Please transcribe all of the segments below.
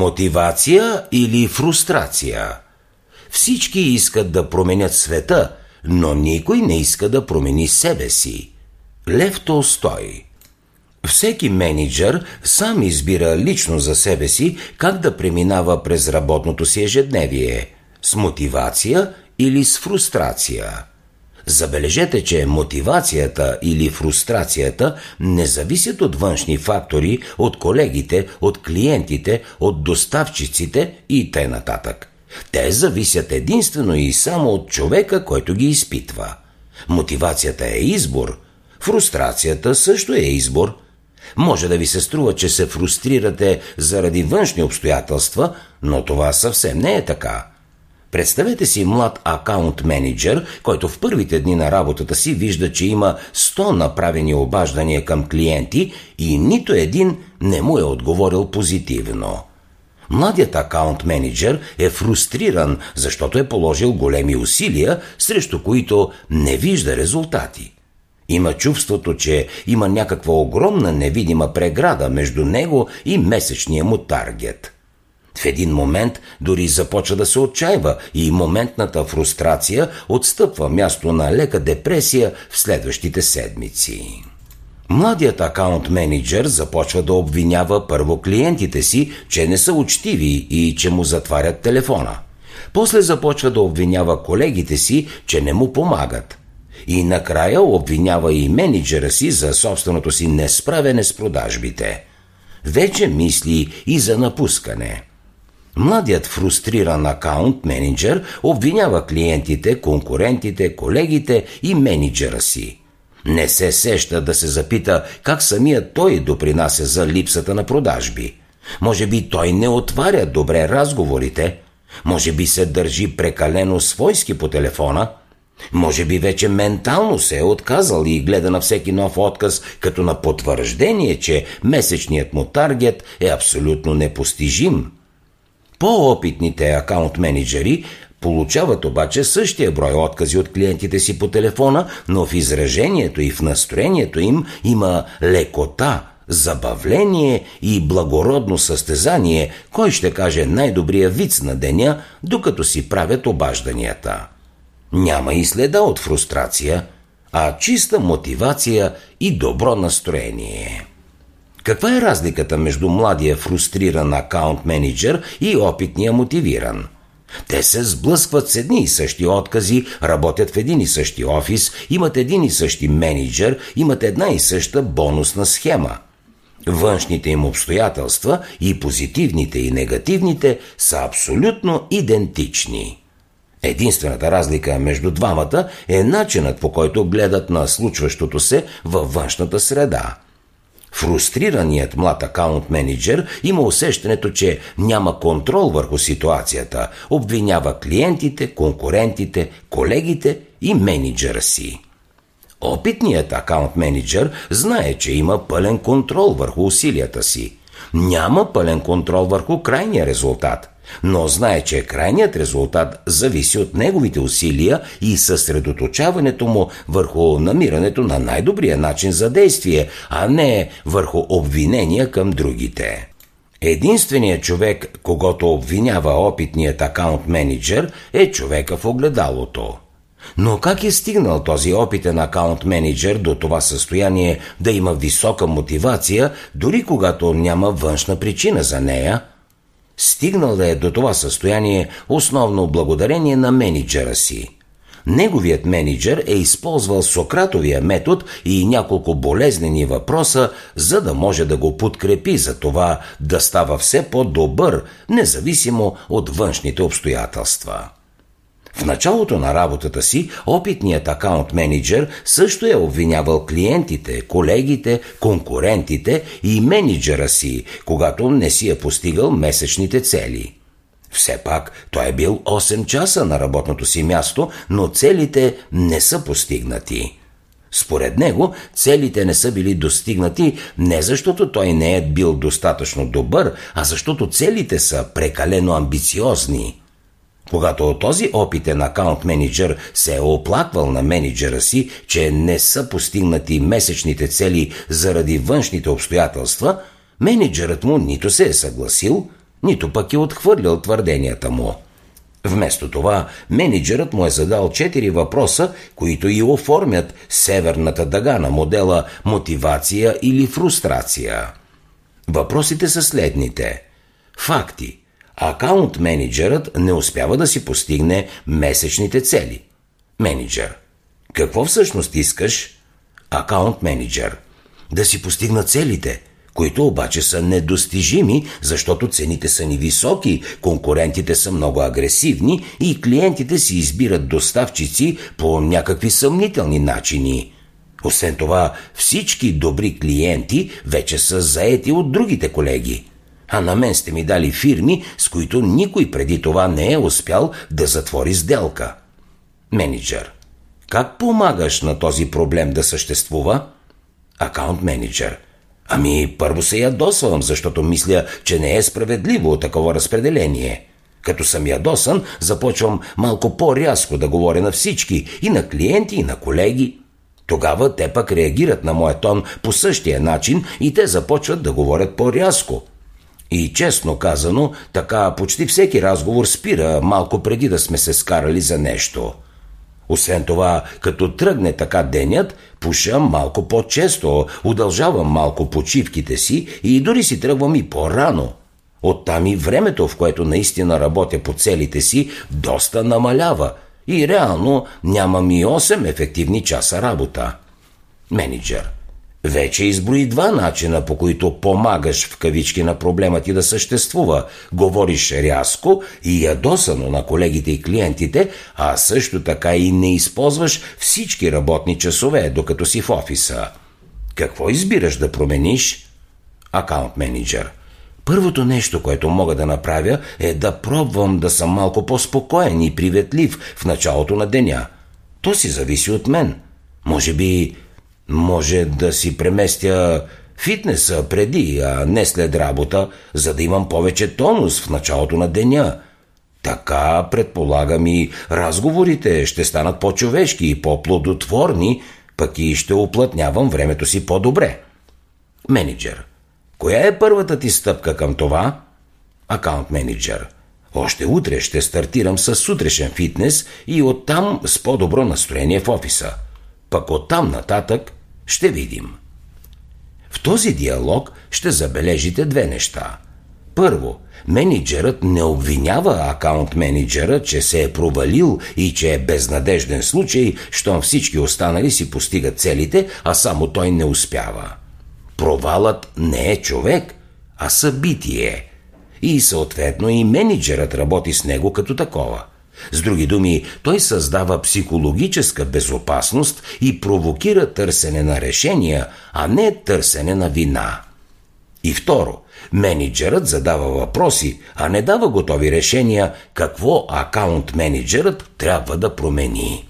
Мотивация или фрустрация? Всички искат да променят света, но никой не иска да промени себе си. Лев Толстой всеки менеджер сам избира лично за себе си как да преминава през работното си ежедневие – с мотивация или с фрустрация. Забележете, че мотивацията или фрустрацията не зависят от външни фактори, от колегите, от клиентите, от доставчиците и т.н. Те зависят единствено и само от човека, който ги изпитва. Мотивацията е избор, фрустрацията също е избор. Може да ви се струва, че се фрустрирате заради външни обстоятелства, но това съвсем не е така. Представете си млад акаунт менеджер, който в първите дни на работата си вижда, че има 100 направени обаждания към клиенти и нито един не му е отговорил позитивно. Младият акаунт менеджер е фрустриран, защото е положил големи усилия, срещу които не вижда резултати. Има чувството, че има някаква огромна невидима преграда между него и месечния му таргет – в един момент дори започва да се отчаива и моментната фрустрация отстъпва място на лека депресия в следващите седмици. Младият акаунт менеджер започва да обвинява първо клиентите си, че не са учтиви и че му затварят телефона. После започва да обвинява колегите си, че не му помагат. И накрая обвинява и менеджера си за собственото си несправене с продажбите. Вече мисли и за напускане – Младият фрустриран акаунт менеджер обвинява клиентите, конкурентите, колегите и менеджера си. Не се сеща да се запита как самият той допринася за липсата на продажби. Може би той не отваря добре разговорите, може би се държи прекалено свойски по телефона, може би вече ментално се е отказал и гледа на всеки нов отказ като на потвърждение, че месечният му таргет е абсолютно непостижим – по-опитните акаунт менеджери получават обаче същия брой откази от клиентите си по телефона, но в изражението и в настроението им има лекота, забавление и благородно състезание, кой ще каже най-добрия виц на деня, докато си правят обажданията. Няма и следа от фрустрация, а чиста мотивация и добро настроение. Каква е разликата между младия фрустриран акаунт менеджер и опитния мотивиран? Те се сблъскват с едни и същи откази, работят в един и същи офис, имат един и същи менеджер, имат една и съща бонусна схема. Външните им обстоятелства и позитивните и негативните са абсолютно идентични. Единствената разлика между двамата е начинът по който гледат на случващото се във външната среда – Фрустрираният млад акаунт менеджер има усещането, че няма контрол върху ситуацията, обвинява клиентите, конкурентите, колегите и менеджера си. Опитният акаунт менеджер знае, че има пълен контрол върху усилията си. Няма пълен контрол върху крайния резултат но знае, че крайният резултат зависи от неговите усилия и съсредоточаването му върху намирането на най-добрия начин за действие, а не върху обвинения към другите. Единственият човек, когато обвинява опитният акаунт менеджер, е човека в огледалото. Но как е стигнал този опитен акаунт менеджер до това състояние да има висока мотивация, дори когато няма външна причина за нея – Стигнал да е до това състояние основно благодарение на менеджера си. Неговият менеджер е използвал Сократовия метод и няколко болезнени въпроса, за да може да го подкрепи за това да става все по-добър, независимо от външните обстоятелства. В началото на работата си опитният акаунт менеджер също е обвинявал клиентите, колегите, конкурентите и менеджера си, когато не си е постигал месечните цели. Все пак той е бил 8 часа на работното си място, но целите не са постигнати. Според него целите не са били достигнати не защото той не е бил достатъчно добър, а защото целите са прекалено амбициозни – когато този опитен акаунт менеджер се е оплаквал на менеджера си, че не са постигнати месечните цели заради външните обстоятелства, менеджерът му нито се е съгласил, нито пък е отхвърлял твърденията му. Вместо това, менеджерът му е задал четири въпроса, които и оформят северната дъга на модела мотивация или фрустрация. Въпросите са следните. Факти. Акаунт менеджерът не успява да си постигне месечните цели. Менеджер. Какво всъщност искаш? Акаунт менеджер. Да си постигна целите – които обаче са недостижими, защото цените са ни високи, конкурентите са много агресивни и клиентите си избират доставчици по някакви съмнителни начини. Освен това, всички добри клиенти вече са заети от другите колеги. А на мен сте ми дали фирми, с които никой преди това не е успял да затвори сделка. Менеджер. Как помагаш на този проблем да съществува? Акаунт менеджер – Ами, първо се ядосвам, защото мисля, че не е справедливо такова разпределение. Като съм ядосан, започвам малко по-рязко да говоря на всички, и на клиенти, и на колеги. Тогава те пък реагират на моя тон по същия начин и те започват да говорят по-рязко. И честно казано, така почти всеки разговор спира малко преди да сме се скарали за нещо – освен това, като тръгне така денят, пушам малко по-често, удължавам малко почивките си и дори си тръгвам и по-рано. Оттам и времето, в което наистина работя по целите си, доста намалява и реално нямам и 8 ефективни часа работа. Менеджер – вече изброи два начина, по които помагаш в кавички на проблема ти да съществува. Говориш рязко и ядосано на колегите и клиентите, а също така и не използваш всички работни часове, докато си в офиса. Какво избираш да промениш? Акаунт менеджер. Първото нещо, което мога да направя, е да пробвам да съм малко по-спокоен и приветлив в началото на деня. То си зависи от мен. Може би може да си преместя фитнеса преди, а не след работа, за да имам повече тонус в началото на деня. Така, предполагам и разговорите ще станат по-човешки и по-плодотворни, пък и ще оплътнявам времето си по-добре. Менеджер. Коя е първата ти стъпка към това? Акаунт менеджер. Още утре ще стартирам с сутрешен фитнес и оттам с по-добро настроение в офиса. Пък оттам нататък ще видим. В този диалог ще забележите две неща. Първо, менеджерът не обвинява акаунт менеджера, че се е провалил и че е безнадежден случай, щом всички останали си постигат целите, а само той не успява. Провалът не е човек, а събитие. И съответно и менеджерът работи с него като такова. С други думи, той създава психологическа безопасност и провокира търсене на решения, а не търсене на вина. И второ, менеджерът задава въпроси, а не дава готови решения какво акаунт менеджерът трябва да промени.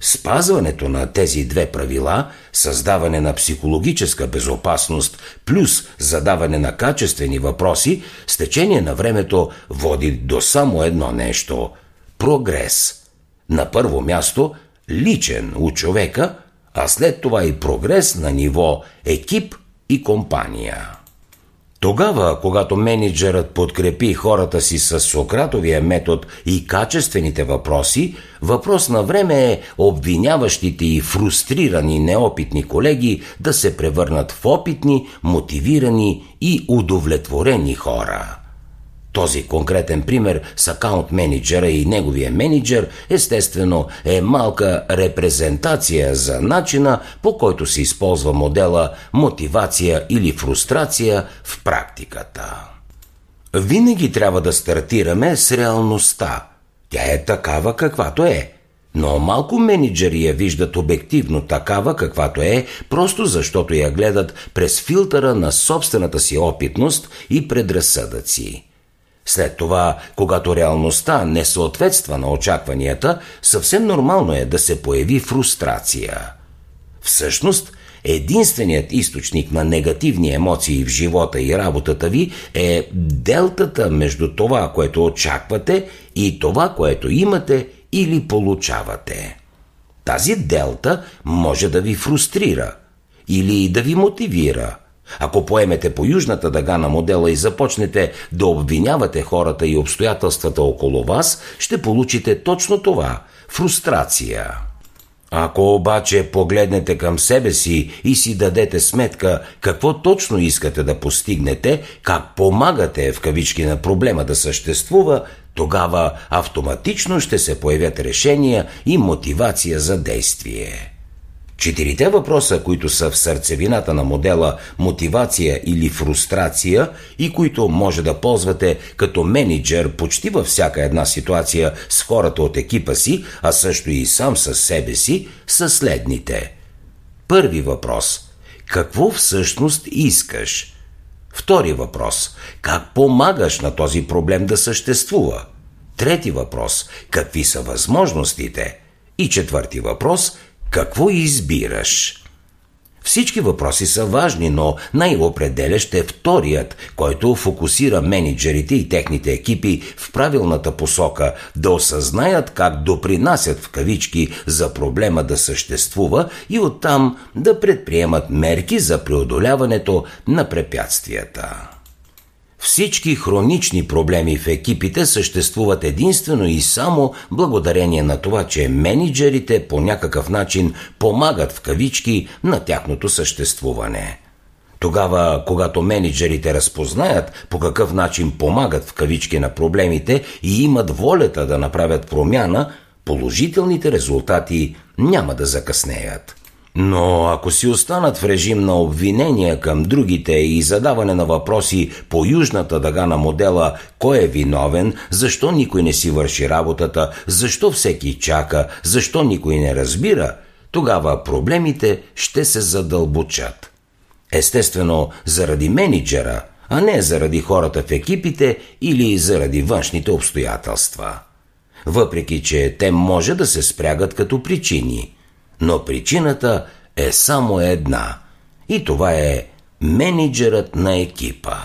Спазването на тези две правила, създаване на психологическа безопасност плюс задаване на качествени въпроси, с течение на времето води до само едно нещо – прогрес. На първо място личен у човека, а след това и прогрес на ниво екип и компания. Тогава, когато менеджерът подкрепи хората си с Сократовия метод и качествените въпроси, въпрос на време е обвиняващите и фрустрирани неопитни колеги да се превърнат в опитни, мотивирани и удовлетворени хора. Този конкретен пример с акаунт менеджера и неговия менеджер естествено е малка репрезентация за начина по който се използва модела мотивация или фрустрация в практиката. Винаги трябва да стартираме с реалността. Тя е такава каквато е. Но малко менеджери я виждат обективно такава каквато е, просто защото я гледат през филтъра на собствената си опитност и предразсъдъци. След това, когато реалността не съответства на очакванията, съвсем нормално е да се появи фрустрация. Всъщност, единственият източник на негативни емоции в живота и работата ви е делтата между това, което очаквате и това, което имате или получавате. Тази делта може да ви фрустрира или да ви мотивира, Ако поемете по южната дъга на модела и започнете да обвинявате хората и обстоятелствата около вас, ще получите точно това – фрустрация. Ако обаче погледнете към себе си и си дадете сметка какво точно искате да постигнете, как помагате в кавички на проблема да съществува, тогава автоматично ще се появят решения и мотивация за действие. Четирите въпроса, които са в сърцевината на модела мотивация или фрустрация и които може да ползвате като менеджер почти във всяка една ситуация с хората от екипа си, а също и сам със себе си, са следните. Първи въпрос. Какво всъщност искаш? Втори въпрос. Как помагаш на този проблем да съществува? Трети въпрос. Какви са възможностите? И четвърти въпрос – какво избираш? Всички въпроси са важни, но най-определящ е вторият, който фокусира менеджерите и техните екипи в правилната посока да осъзнаят как допринасят в кавички за проблема да съществува и оттам да предприемат мерки за преодоляването на препятствията. Всички хронични проблеми в екипите съществуват единствено и само благодарение на това, че менеджерите по някакъв начин помагат в кавички на тяхното съществуване. Тогава, когато менеджерите разпознаят по какъв начин помагат в кавички на проблемите и имат волята да направят промяна, положителните резултати няма да закъснеят. Но ако си останат в режим на обвинения към другите и задаване на въпроси по южната дъга на модела кой е виновен, защо никой не си върши работата, защо всеки чака, защо никой не разбира, тогава проблемите ще се задълбочат. Естествено, заради менеджера, а не заради хората в екипите или заради външните обстоятелства. Въпреки, че те може да се спрягат като причини – но причината е само една. И това е менеджерът на екипа.